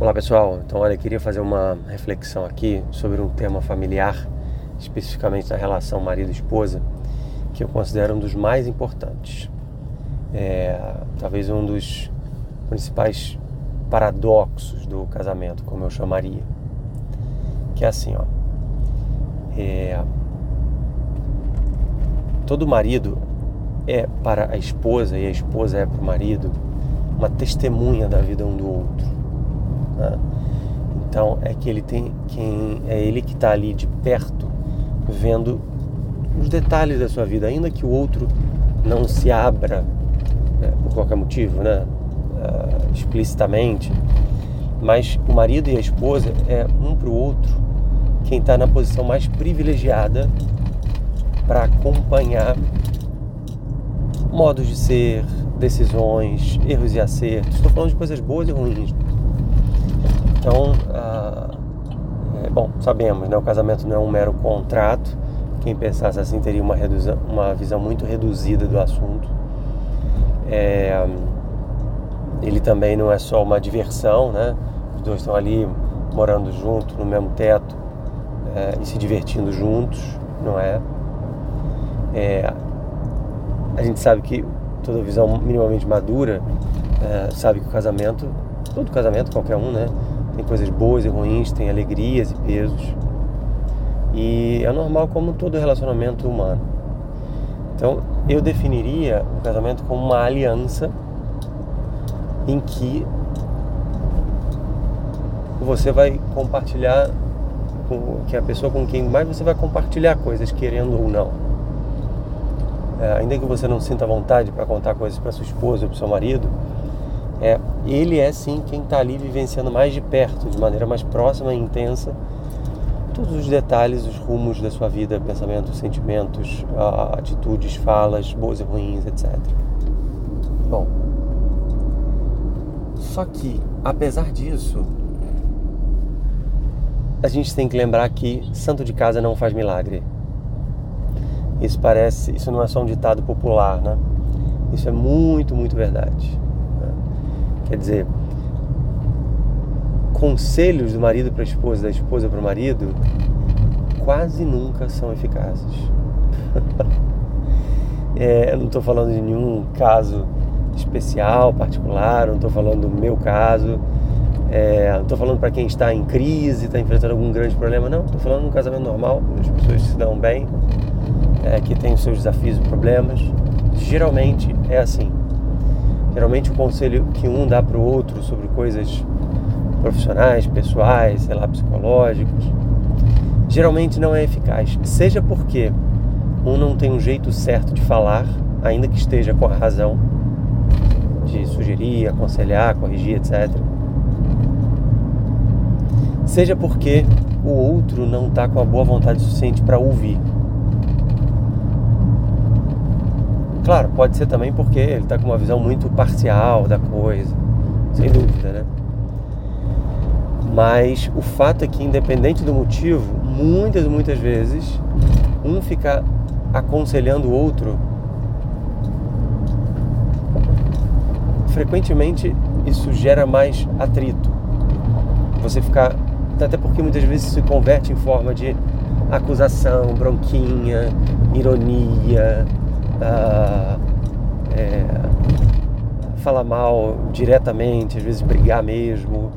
Olá pessoal, então olha, eu queria fazer uma reflexão aqui sobre um tema familiar, especificamente na relação marido-esposa, que eu considero um dos mais importantes. É, talvez um dos principais paradoxos do casamento, como eu chamaria. Que é assim, ó. É, todo marido é para a esposa e a esposa é para o marido uma testemunha da vida um do outro. Né? Então é que ele tem quem é ele que está ali de perto, vendo os detalhes da sua vida, ainda que o outro não se abra né, por qualquer motivo, né, uh, explicitamente, mas o marido e a esposa é um para o outro quem está na posição mais privilegiada para acompanhar modos de ser, decisões, erros e acertos. Estou falando de coisas boas e ruins. Então, ah, é, bom, sabemos, né, o casamento não é um mero contrato. Quem pensasse assim teria uma, uma visão muito reduzida do assunto. É, ele também não é só uma diversão, né? Os dois estão ali morando juntos no mesmo teto é, e se divertindo juntos, não é? é? A gente sabe que toda visão minimamente madura é, sabe que o casamento, todo casamento, qualquer um, né? Tem coisas boas e ruins, tem alegrias e pesos. E é normal como todo relacionamento humano. Então, eu definiria o casamento como uma aliança em que você vai compartilhar com que a pessoa com quem mais você vai compartilhar coisas, querendo ou não. É, ainda que você não sinta vontade para contar coisas para sua esposa ou para seu marido, é, ele é sim quem está ali vivenciando mais de perto, de maneira mais próxima e intensa, todos os detalhes, os rumos da sua vida, pensamentos, sentimentos, atitudes, falas, boas e ruins, etc. Bom, só que, apesar disso, a gente tem que lembrar que santo de casa não faz milagre. Isso parece, isso não é só um ditado popular, né? Isso é muito, muito verdade. Quer dizer, conselhos do marido para a esposa, da esposa para o marido, quase nunca são eficazes. é, eu não estou falando de nenhum caso especial, particular, não estou falando do meu caso, é, não estou falando para quem está em crise, está enfrentando algum grande problema, não, estou falando de um casamento normal, as pessoas se dão bem, é, que têm os seus desafios e problemas. Geralmente é assim. Geralmente o conselho que um dá para o outro sobre coisas profissionais, pessoais, sei lá, psicológicos, geralmente não é eficaz. Seja porque um não tem um jeito certo de falar, ainda que esteja com a razão de sugerir, aconselhar, corrigir, etc. Seja porque o outro não está com a boa vontade suficiente para ouvir. Claro, pode ser também porque ele está com uma visão muito parcial da coisa, sem dúvida, né? Mas o fato é que, independente do motivo, muitas, muitas vezes, um fica aconselhando o outro. Frequentemente isso gera mais atrito. Você ficar. Até porque muitas vezes se converte em forma de acusação, bronquinha, ironia, uh, é, falar mal diretamente, às vezes brigar mesmo,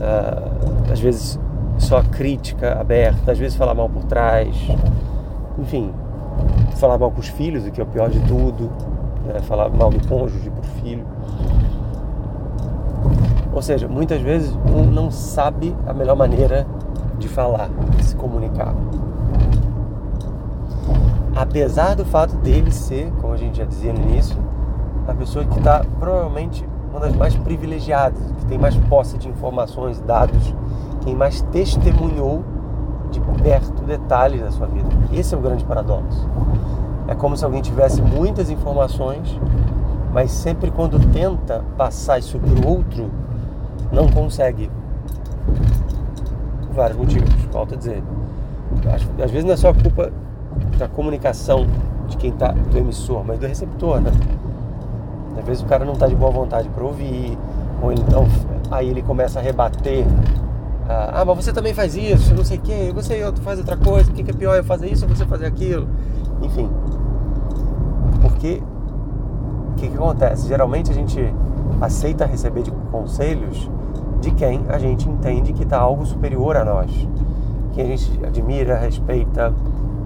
uh, às vezes só crítica aberta, às vezes falar mal por trás, enfim, falar mal com os filhos, o que é o pior de tudo, né? falar mal do cônjuge por filho. Ou seja, muitas vezes um não sabe a melhor maneira de falar, de se comunicar apesar do fato dele ser, como a gente já dizia no início, a pessoa que está provavelmente uma das mais privilegiadas, que tem mais posse de informações, dados, quem mais testemunhou de perto detalhes da sua vida. Esse é o grande paradoxo. É como se alguém tivesse muitas informações, mas sempre quando tenta passar isso para o outro, não consegue. Por vários motivos, volto a dizer. Às vezes não é só culpa da comunicação de quem está do emissor, mas do receptor, né? Às vezes o cara não está de boa vontade para ouvir, ou então aí ele começa a rebater. Ah, mas você também faz isso, não sei o que, você faz outra coisa, o que é pior eu fazer isso ou você fazer aquilo? Enfim. Porque o que, que acontece? Geralmente a gente aceita receber de conselhos de quem a gente entende que está algo superior a nós, quem a gente admira, respeita,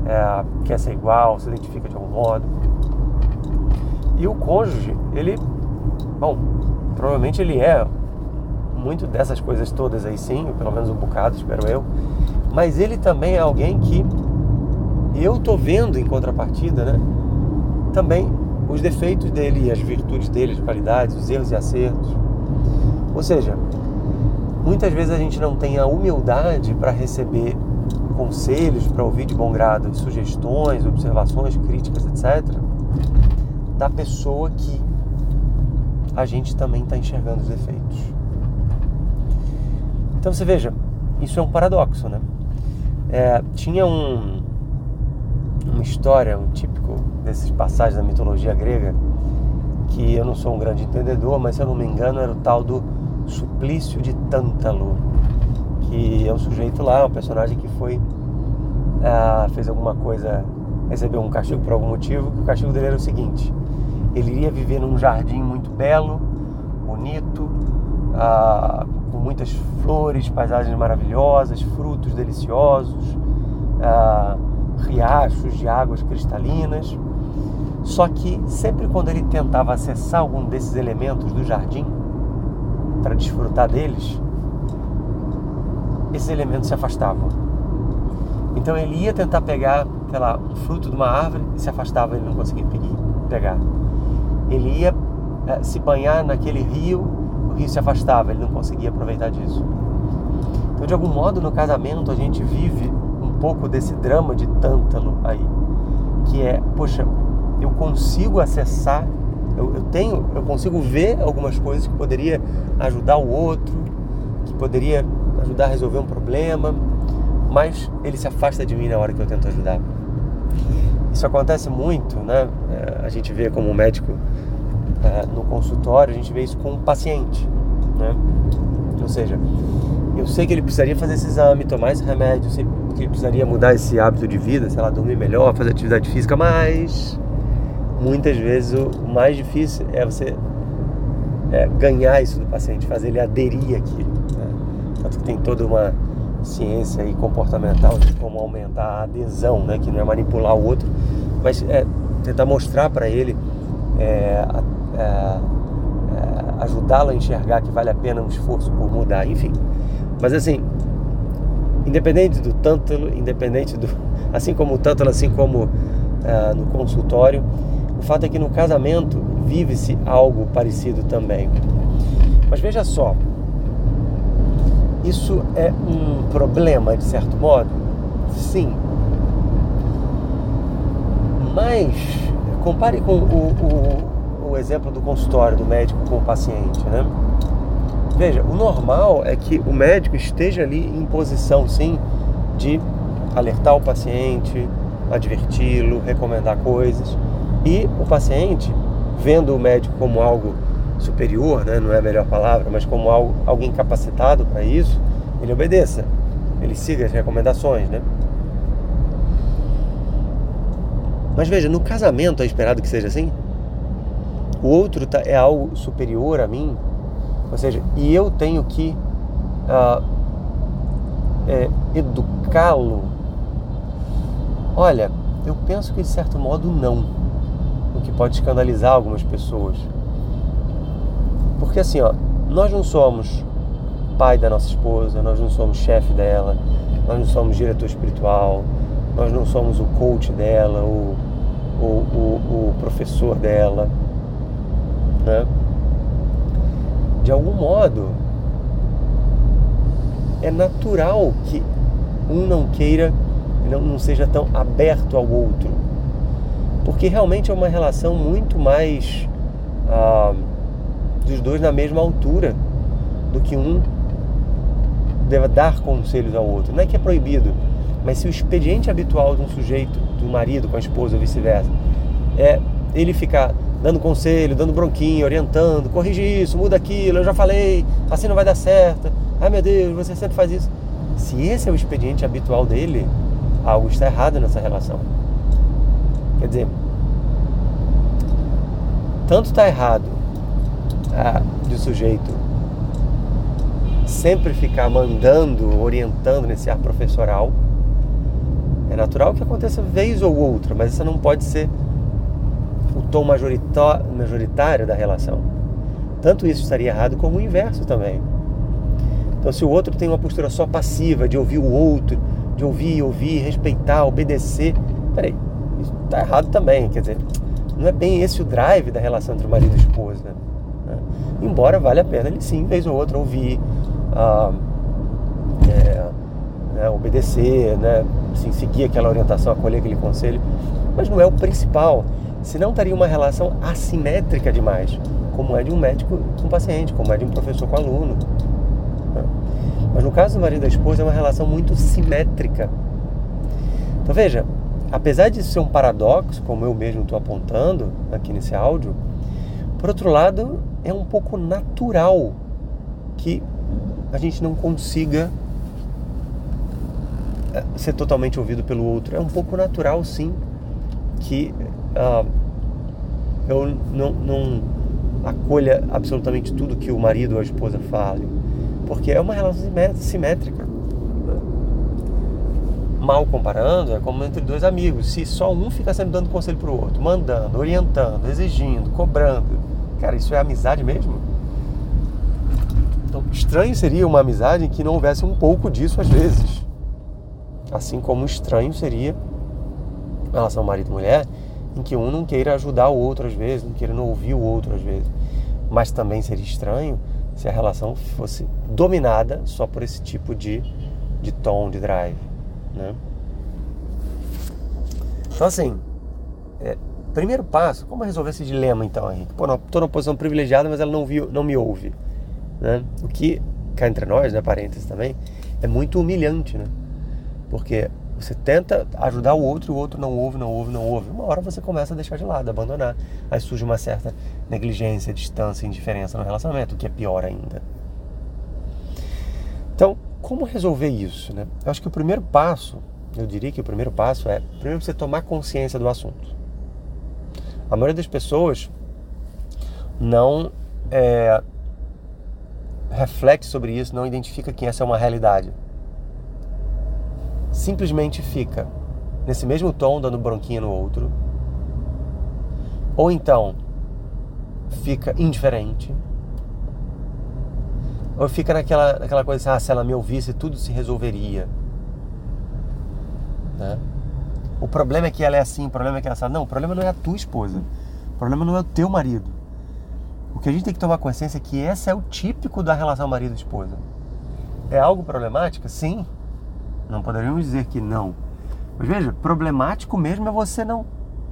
é, quer ser igual, se identifica de algum modo. E o cônjuge, ele, bom, provavelmente ele é muito dessas coisas todas aí sim, pelo menos um bocado, espero eu. Mas ele também é alguém que eu tô vendo em contrapartida, né? Também os defeitos dele e as virtudes dele, as qualidades, os erros e acertos. Ou seja, muitas vezes a gente não tem a humildade para receber conselhos, para ouvir de bom grado sugestões, observações, críticas, etc., da pessoa que a gente também está enxergando os defeitos. Então você veja, isso é um paradoxo, né? É, tinha um, uma história, um típico desses passagens da mitologia grega, que eu não sou um grande entendedor, mas se eu não me engano era o tal do suplício de Tântalo, que é um sujeito lá, um personagem que foi é, fez alguma coisa, recebeu um castigo por algum motivo, que o castigo dele era o seguinte: ele iria viver num jardim muito belo, bonito, ah, com muitas flores, paisagens maravilhosas, frutos deliciosos, ah, riachos de águas cristalinas. Só que sempre quando ele tentava acessar algum desses elementos do jardim para desfrutar deles, esses elementos se afastavam. Então ele ia tentar pegar, sei lá, um fruto de uma árvore se afastava, ele não conseguia pegar. Ele ia é, se banhar naquele rio, o rio se afastava, ele não conseguia aproveitar disso. Então, de algum modo, no casamento a gente vive um pouco desse drama de Tântalo aí, que é, poxa, eu consigo acessar, eu, eu tenho, eu consigo ver algumas coisas que poderia ajudar o outro, que poderia ajudar a resolver um problema, mas ele se afasta de mim na hora que eu tento ajudar. Isso acontece muito, né? É, a gente vê como médico é, no consultório, a gente vê isso com o paciente, né? Ou seja, eu sei que ele precisaria fazer esse exame, tomar esse remédio, sei que ele precisaria mudar esse hábito de vida, sei lá, dormir melhor, fazer atividade física, mas muitas vezes o mais difícil é você é, ganhar isso do paciente, fazer ele aderir aquilo. Tanto que tem toda uma ciência e comportamental de como aumentar a adesão, né? que não é manipular o outro, mas é tentar mostrar para ele, é, é, é, ajudá-lo a enxergar que vale a pena um esforço por mudar, enfim. Mas assim, independente do tântalo, independente do. Assim como o tântalo, assim como é, no consultório, o fato é que no casamento vive-se algo parecido também. Mas veja só, isso é um problema de certo modo? Sim. Mas compare com o, o, o exemplo do consultório do médico com o paciente, né? Veja, o normal é que o médico esteja ali em posição, sim, de alertar o paciente, adverti-lo, recomendar coisas. E o paciente, vendo o médico como algo superior, né? não é a melhor palavra, mas como alguém capacitado para isso, ele obedeça, ele siga as recomendações, né? Mas veja, no casamento é esperado que seja assim? O outro tá, é algo superior a mim, ou seja, e eu tenho que uh, é, educá-lo. Olha, eu penso que de certo modo não, o que pode escandalizar algumas pessoas. Porque assim, ó, nós não somos pai da nossa esposa, nós não somos chefe dela, nós não somos diretor espiritual, nós não somos o coach dela, o, o, o, o professor dela. Né? De algum modo, é natural que um não queira, não, não seja tão aberto ao outro. Porque realmente é uma relação muito mais. Ah, dos dois na mesma altura do que um deva dar conselhos ao outro. Não é que é proibido, mas se o expediente habitual de um sujeito, do marido com a esposa ou vice-versa, é ele ficar dando conselho, dando bronquinho, orientando, corrige isso, muda aquilo, eu já falei, assim não vai dar certo. Ai meu Deus, você sempre faz isso. Se esse é o expediente habitual dele, algo está errado nessa relação. Quer dizer, tanto está errado ah, de sujeito sempre ficar mandando, orientando nesse ar professoral. É natural que aconteça vez ou outra, mas isso não pode ser o tom majoritário da relação. Tanto isso estaria errado como o inverso também. Então, se o outro tem uma postura só passiva, de ouvir o outro, de ouvir, ouvir, respeitar, obedecer, peraí, isso está errado também. Quer dizer, não é bem esse o drive da relação entre o marido e a esposa. Né? Embora valha a pena ele sim, vez ou outra, ouvir, ah, é, né, obedecer, né, assim, seguir aquela orientação, acolher aquele conselho, mas não é o principal. Senão estaria uma relação assimétrica demais, como é de um médico com paciente, como é de um professor com aluno. Né? Mas no caso do marido e da esposa é uma relação muito simétrica. Então veja, apesar de ser um paradoxo, como eu mesmo estou apontando aqui nesse áudio, por outro lado, é um pouco natural que a gente não consiga eh, ser totalmente ouvido pelo outro. É um pouco natural, sim, que uh, eu não, não acolha absolutamente tudo que o marido ou a esposa fale, porque é uma relação simétrica. Mal comparando, é como entre dois amigos. Se só um fica sempre dando conselho para o outro, mandando, orientando, exigindo, cobrando, cara, isso é amizade mesmo? Então, estranho seria uma amizade em que não houvesse um pouco disso às vezes. Assim como estranho seria a relação marido-mulher, em que um não queira ajudar o outro às vezes, não queira não ouvir o outro às vezes. Mas também seria estranho se a relação fosse dominada só por esse tipo de, de tom, de drive. Né? Então, assim, é, primeiro passo, como resolver esse dilema então, Henrique? Pô, estou numa posição privilegiada, mas ela não, viu, não me ouve. Né? O que, cá entre nós, né, parênteses também, é muito humilhante, né? Porque você tenta ajudar o outro e o outro não ouve, não ouve, não ouve. Uma hora você começa a deixar de lado, abandonar. Aí surge uma certa negligência, distância, indiferença no relacionamento, o que é pior ainda. Então, como resolver isso? Né? Eu acho que o primeiro passo, eu diria que o primeiro passo é primeiro você tomar consciência do assunto. A maioria das pessoas não é, reflete sobre isso, não identifica que essa é uma realidade. Simplesmente fica nesse mesmo tom, dando bronquinha no outro. Ou então fica indiferente. Ou fica naquela, naquela coisa assim, ah, se ela me ouvisse, tudo se resolveria. Né? O problema é que ela é assim, o problema é que ela sabe. Não, o problema não é a tua esposa. O problema não é o teu marido. O que a gente tem que tomar consciência é que esse é o típico da relação marido-esposa. É algo problemático? Sim. Não poderíamos dizer que não. Mas veja, problemático mesmo é você não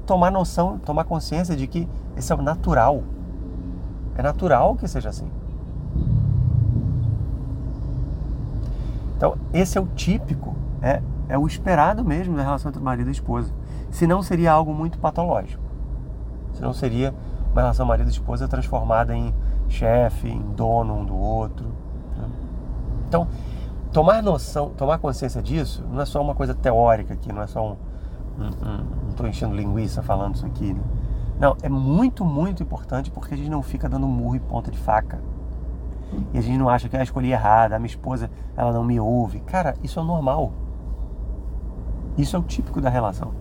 tomar noção, tomar consciência de que esse é o natural. É natural que seja assim. Então, esse é o típico, é, é o esperado mesmo na relação entre marido e esposa. Senão seria algo muito patológico. Senão seria uma relação marido e esposa transformada em chefe, em dono um do outro. Né? Então, tomar noção, tomar consciência disso, não é só uma coisa teórica aqui, não é só um. não estou enchendo linguiça falando isso aqui. Né? Não, é muito, muito importante porque a gente não fica dando murro e ponta de faca. E a gente não acha que ah, escolhi errado, a minha esposa ela não me ouve. Cara, isso é normal. Isso é o típico da relação.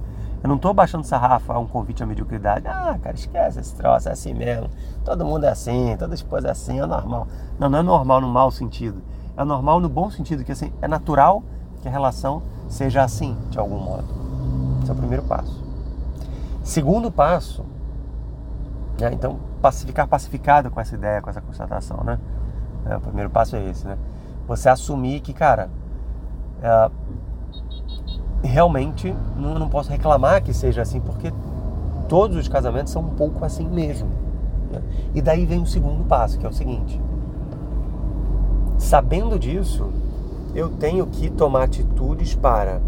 Eu não estou baixando sarrafo a um convite à mediocridade. Ah, cara, esquece esse troço, é assim mesmo. Todo mundo é assim, toda esposa é assim, é normal. Não, não é normal no mau sentido. É normal no bom sentido, que assim, é natural que a relação seja assim, de algum modo. Esse é o primeiro passo. Segundo passo, né, então, ficar pacificado com essa ideia, com essa constatação, né? É, o primeiro passo é esse, né? Você assumir que, cara, é, realmente não, não posso reclamar que seja assim, porque todos os casamentos são um pouco assim mesmo. Né? E daí vem o segundo passo, que é o seguinte: sabendo disso, eu tenho que tomar atitudes para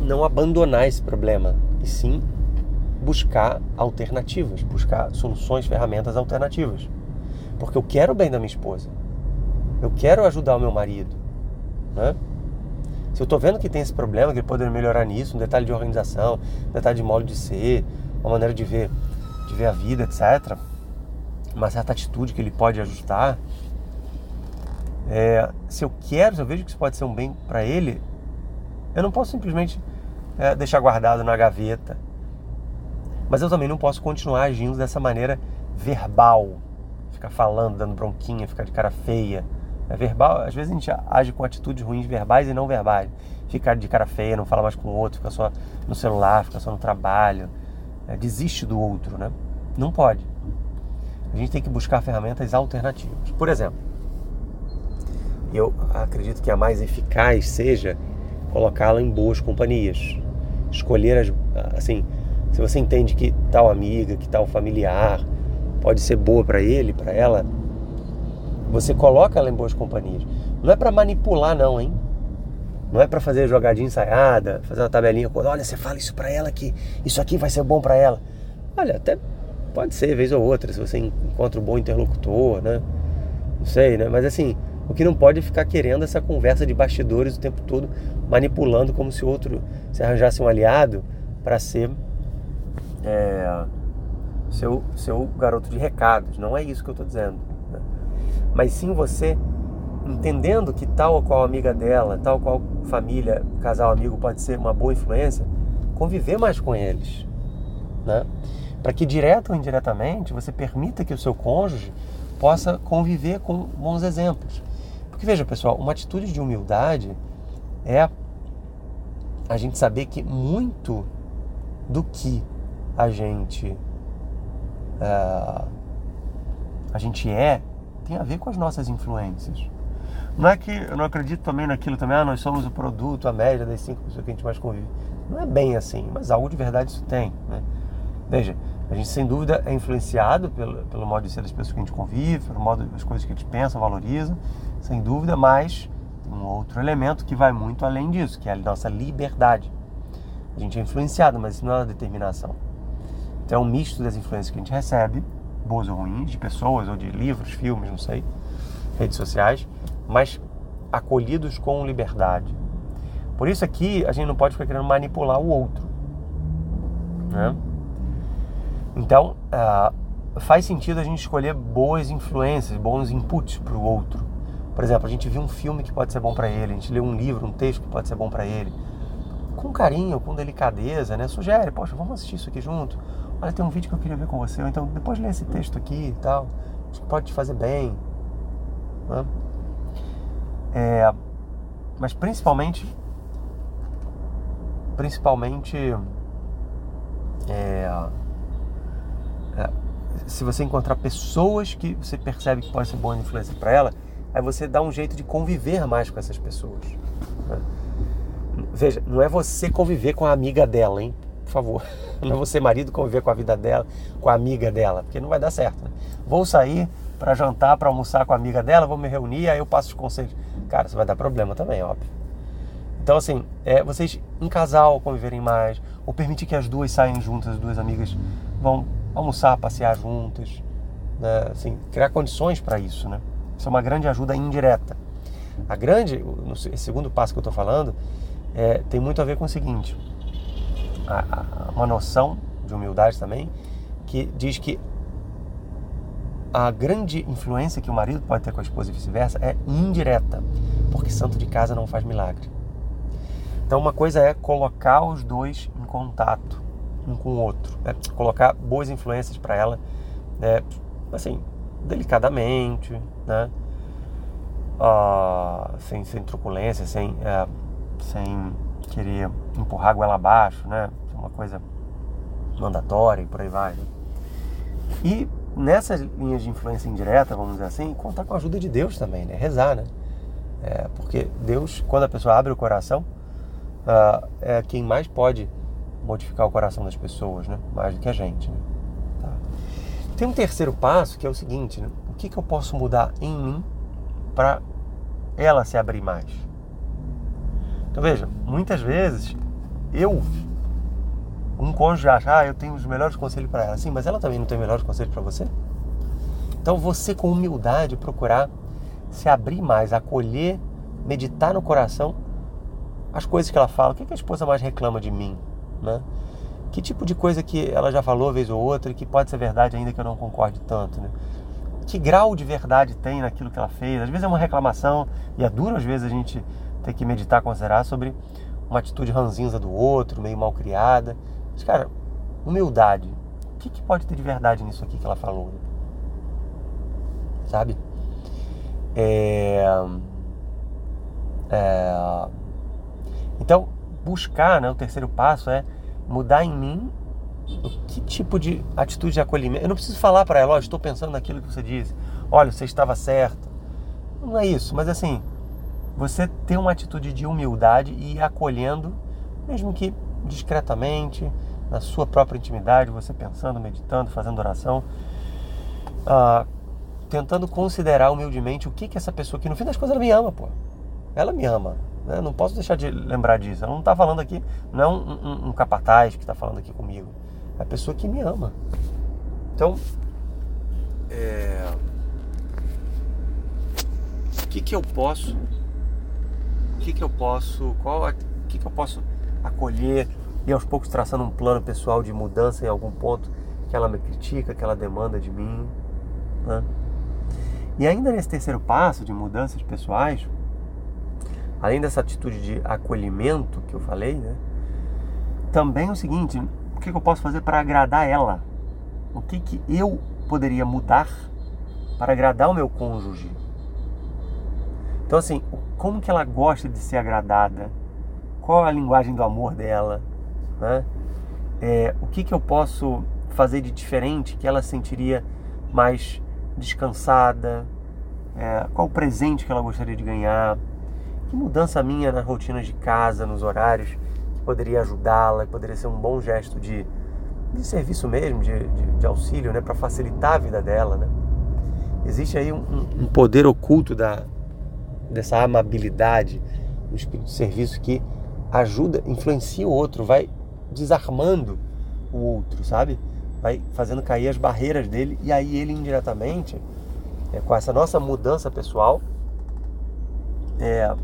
não abandonar esse problema, e sim buscar alternativas, buscar soluções, ferramentas alternativas. Porque eu quero o bem da minha esposa. Eu quero ajudar o meu marido. Né? Se eu estou vendo que tem esse problema, que ele poderia melhorar nisso, um detalhe de organização, um detalhe de modo de ser, uma maneira de ver, de ver a vida, etc. Uma certa atitude que ele pode ajustar. É, se eu quero, se eu vejo que isso pode ser um bem para ele, eu não posso simplesmente é, deixar guardado na gaveta. Mas eu também não posso continuar agindo dessa maneira verbal, ficar falando, dando bronquinha, ficar de cara feia. É verbal, às vezes a gente age com atitudes ruins verbais e não verbais. Ficar de cara feia, não fala mais com o outro, fica só no celular, fica só no trabalho, é, desiste do outro, né? Não pode. A gente tem que buscar ferramentas alternativas. Por exemplo, eu acredito que a mais eficaz seja colocá-la em boas companhias. Escolher as. Assim, se você entende que tal amiga, que tal familiar pode ser boa para ele, para ela, você coloca ela em boas companhias. Não é para manipular, não, hein? Não é para fazer jogadinha ensaiada, fazer uma tabelinha. Olha, você fala isso para ela que isso aqui vai ser bom para ela. Olha, até pode ser, vez ou outra, se você encontra um bom interlocutor, né? Não sei, né? Mas assim, o que não pode é ficar querendo essa conversa de bastidores o tempo todo, manipulando como se outro se arranjasse um aliado para ser é, seu, seu garoto de recados. Não é isso que eu estou dizendo. Mas sim você entendendo que tal ou qual amiga dela, tal ou qual família, casal amigo pode ser uma boa influência, conviver mais com eles. Né? Para que direto ou indiretamente você permita que o seu cônjuge possa conviver com bons exemplos. Porque veja, pessoal, uma atitude de humildade é a gente saber que muito do que a gente uh, a gente é tem a ver com as nossas influências. Não é que eu não acredito também naquilo também, ah, nós somos o produto, a média das cinco pessoas que a gente mais convive. Não é bem assim, mas algo de verdade isso tem. Né? Veja, a gente sem dúvida é influenciado pelo, pelo modo de ser das pessoas que a gente convive, pelo modo das coisas que a gente pensa, valoriza, sem dúvida, mas tem um outro elemento que vai muito além disso, que é a nossa liberdade. A gente é influenciado, mas isso não é uma determinação. Então é um misto das influências que a gente recebe, boas ou ruins, de pessoas ou de livros, filmes, não sei, redes sociais, mas acolhidos com liberdade. Por isso aqui a gente não pode ficar querendo manipular o outro. Né? Então, uh, faz sentido a gente escolher boas influências, bons inputs para o outro. Por exemplo, a gente viu um filme que pode ser bom para ele, a gente leu um livro, um texto que pode ser bom para ele. Com carinho, com delicadeza, né? Sugere, poxa, vamos assistir isso aqui junto. Olha, tem um vídeo que eu queria ver com você, ou então depois lê esse texto aqui e tal. Acho que pode te fazer bem. Né? É, mas principalmente, principalmente, é, é, se você encontrar pessoas que você percebe que pode ser boa influência para ela, aí você dá um jeito de conviver mais com essas pessoas. Né? Veja, não é você conviver com a amiga dela, hein? Por favor. Não é você, marido, conviver com a vida dela, com a amiga dela, porque não vai dar certo. Né? Vou sair para jantar, para almoçar com a amiga dela, vou me reunir, aí eu passo os conselhos. Cara, isso vai dar problema também, óbvio. Então, assim, é, vocês em casal conviverem mais, ou permitir que as duas saiam juntas, as duas amigas vão almoçar, passear juntas, né? assim, criar condições para isso, né? Isso é uma grande ajuda indireta. A grande, no segundo passo que eu estou falando, é, tem muito a ver com o seguinte: a, a, uma noção de humildade também, que diz que a grande influência que o marido pode ter com a esposa e vice-versa é indireta, porque santo de casa não faz milagre. Então, uma coisa é colocar os dois em contato um com o outro, né? colocar boas influências para ela, né? assim, delicadamente, né? Ah, sem, sem truculência, sem, é, sem querer empurrar a goela abaixo, né? Uma coisa mandatória e por aí vai. Né? E nessas linhas de influência indireta, vamos dizer assim, contar com a ajuda de Deus também, né? Rezar, né? É, porque Deus, quando a pessoa abre o coração, uh, é quem mais pode modificar o coração das pessoas, né? Mais do que a gente. Né? Tá. Tem um terceiro passo que é o seguinte: né? o que, que eu posso mudar em mim para ela se abrir mais? Então veja, muitas vezes eu um cônjuge acha, ah, eu tenho os melhores conselhos para ela. Sim, mas ela também não tem melhores conselhos para você? Então você, com humildade, procurar se abrir mais, acolher, meditar no coração as coisas que ela fala. O que, a esposa mais reclama de mim? Né? Que tipo de coisa que ela já falou vez ou outra e que pode ser verdade ainda que eu não concorde tanto? Né? Que grau de verdade tem naquilo que ela fez? Às vezes é uma reclamação e é duro às vezes a gente ter que meditar, considerar sobre uma atitude ranzinza do outro, meio mal criada. Mas, cara, humildade. O que, que pode ter de verdade nisso aqui que ela falou? Sabe? É... É... Então, buscar, né, o terceiro passo é mudar em mim que tipo de atitude de acolhimento. Eu não preciso falar para ela, ó, oh, estou pensando naquilo que você disse. Olha, você estava certo. Não é isso, mas assim, você ter uma atitude de humildade e ir acolhendo, mesmo que discretamente, na sua própria intimidade, você pensando, meditando, fazendo oração, uh, tentando considerar humildemente o que que essa pessoa que no fim das coisas ela me ama, pô. Ela me ama. Né? Não posso deixar de lembrar disso. Ela não está falando aqui, não é um, um, um capataz que está falando aqui comigo. É a pessoa que me ama. Então, é... o que que eu posso, o que que eu posso, qual, o que que eu posso acolher e aos poucos traçando um plano pessoal de mudança em algum ponto que ela me critica, que ela demanda de mim. Né? E ainda nesse terceiro passo de mudanças pessoais, além dessa atitude de acolhimento que eu falei, né? Também é o seguinte, o que eu posso fazer para agradar ela? O que, que eu poderia mudar para agradar o meu cônjuge? Então assim, como que ela gosta de ser agradada? Qual a linguagem do amor dela? Né? É, o que, que eu posso fazer de diferente que ela sentiria mais descansada? É, qual o presente que ela gostaria de ganhar? Que mudança minha nas rotinas de casa, nos horários, que poderia ajudá-la, poderia ser um bom gesto de, de serviço mesmo, de, de, de auxílio, né, para facilitar a vida dela, né? Existe aí um, um poder oculto da, dessa amabilidade, no espírito de serviço que ajuda, influencia o outro, vai desarmando o outro, sabe? Vai fazendo cair as barreiras dele e aí ele indiretamente, é, com essa nossa mudança pessoal, é,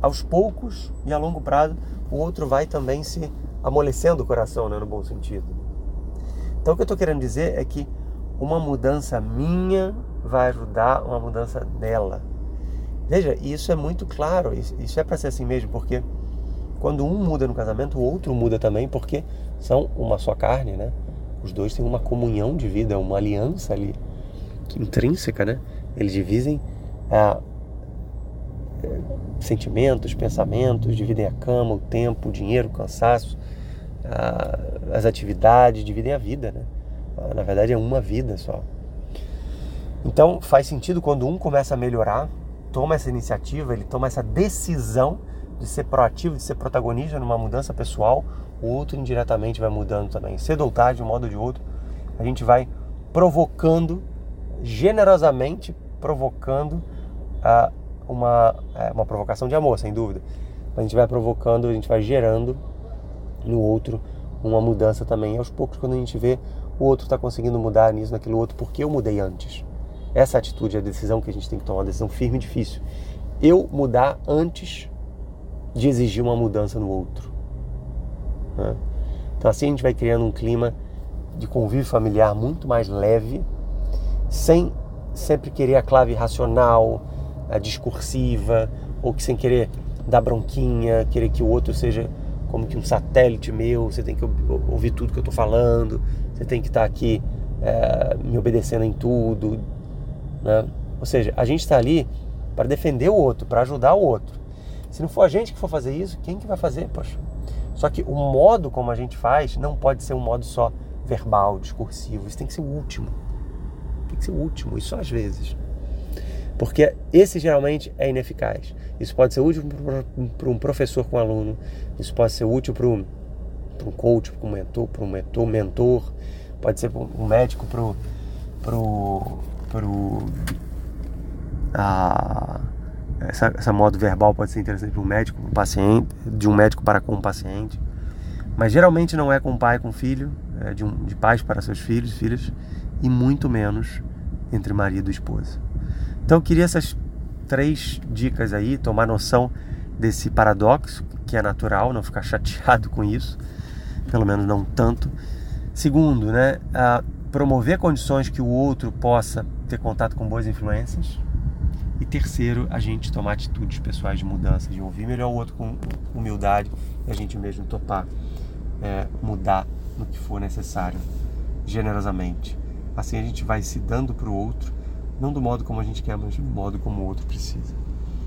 aos poucos e a longo prazo, o outro vai também se amolecendo o coração, né, no bom sentido. Então, o que eu estou querendo dizer é que uma mudança minha vai ajudar uma mudança dela. Veja, isso é muito claro, isso é para ser assim mesmo, porque quando um muda no casamento, o outro muda também, porque são uma só carne, né? Os dois têm uma comunhão de vida, uma aliança ali intrínseca, né? Eles dividem a, sentimentos, pensamentos, dividem a cama, o tempo, o dinheiro, o cansaço, a, as atividades, dividem a vida, né? Na verdade é uma vida só. Então faz sentido quando um começa a melhorar, toma essa iniciativa, ele toma essa decisão de ser proativo, de ser protagonista numa mudança pessoal, o outro indiretamente vai mudando também. Cedo ou tarde, de um modo ou de outro, a gente vai provocando, generosamente provocando a, uma, é, uma provocação de amor, sem dúvida. A gente vai provocando, a gente vai gerando no outro uma mudança também. E aos poucos, quando a gente vê o outro está conseguindo mudar nisso, naquilo outro, porque eu mudei antes. Essa atitude, a decisão que a gente tem que tomar, uma decisão firme e difícil. Eu mudar antes de exigir uma mudança no outro. Né? Então assim a gente vai criando um clima de convívio familiar muito mais leve, sem sempre querer a clave racional, a discursiva, ou que sem querer dar bronquinha, querer que o outro seja como que um satélite meu, você tem que ouvir tudo que eu estou falando, você tem que estar tá aqui é, me obedecendo em tudo. Né? Ou seja, a gente está ali para defender o outro, para ajudar o outro. Se não for a gente que for fazer isso, quem que vai fazer? Poxa. Só que o modo como a gente faz não pode ser um modo só verbal, discursivo. Isso tem que ser o último. Tem que ser o último, e só às vezes. Porque esse geralmente é ineficaz. Isso pode ser útil para um professor com um aluno, isso pode ser útil para um, um coach, para um mentor, para um mentor, mentor, pode ser para um médico, para o. Pro, a, essa, essa modo verbal pode ser interessante para um médico, um paciente, de um médico para com um paciente. Mas geralmente não é com pai com filho, é de, um, de pais para seus filhos, filhas, e muito menos entre marido e esposa. Então eu queria essas três dicas aí, tomar noção desse paradoxo, que é natural, não ficar chateado com isso, pelo menos não tanto. Segundo, né, promover condições que o outro possa ter contato com boas influências. E terceiro, a gente tomar atitudes pessoais de mudança, de ouvir melhor o outro com humildade e a gente mesmo topar é, mudar no que for necessário, generosamente. Assim a gente vai se dando para o outro, não do modo como a gente quer, mas do modo como o outro precisa.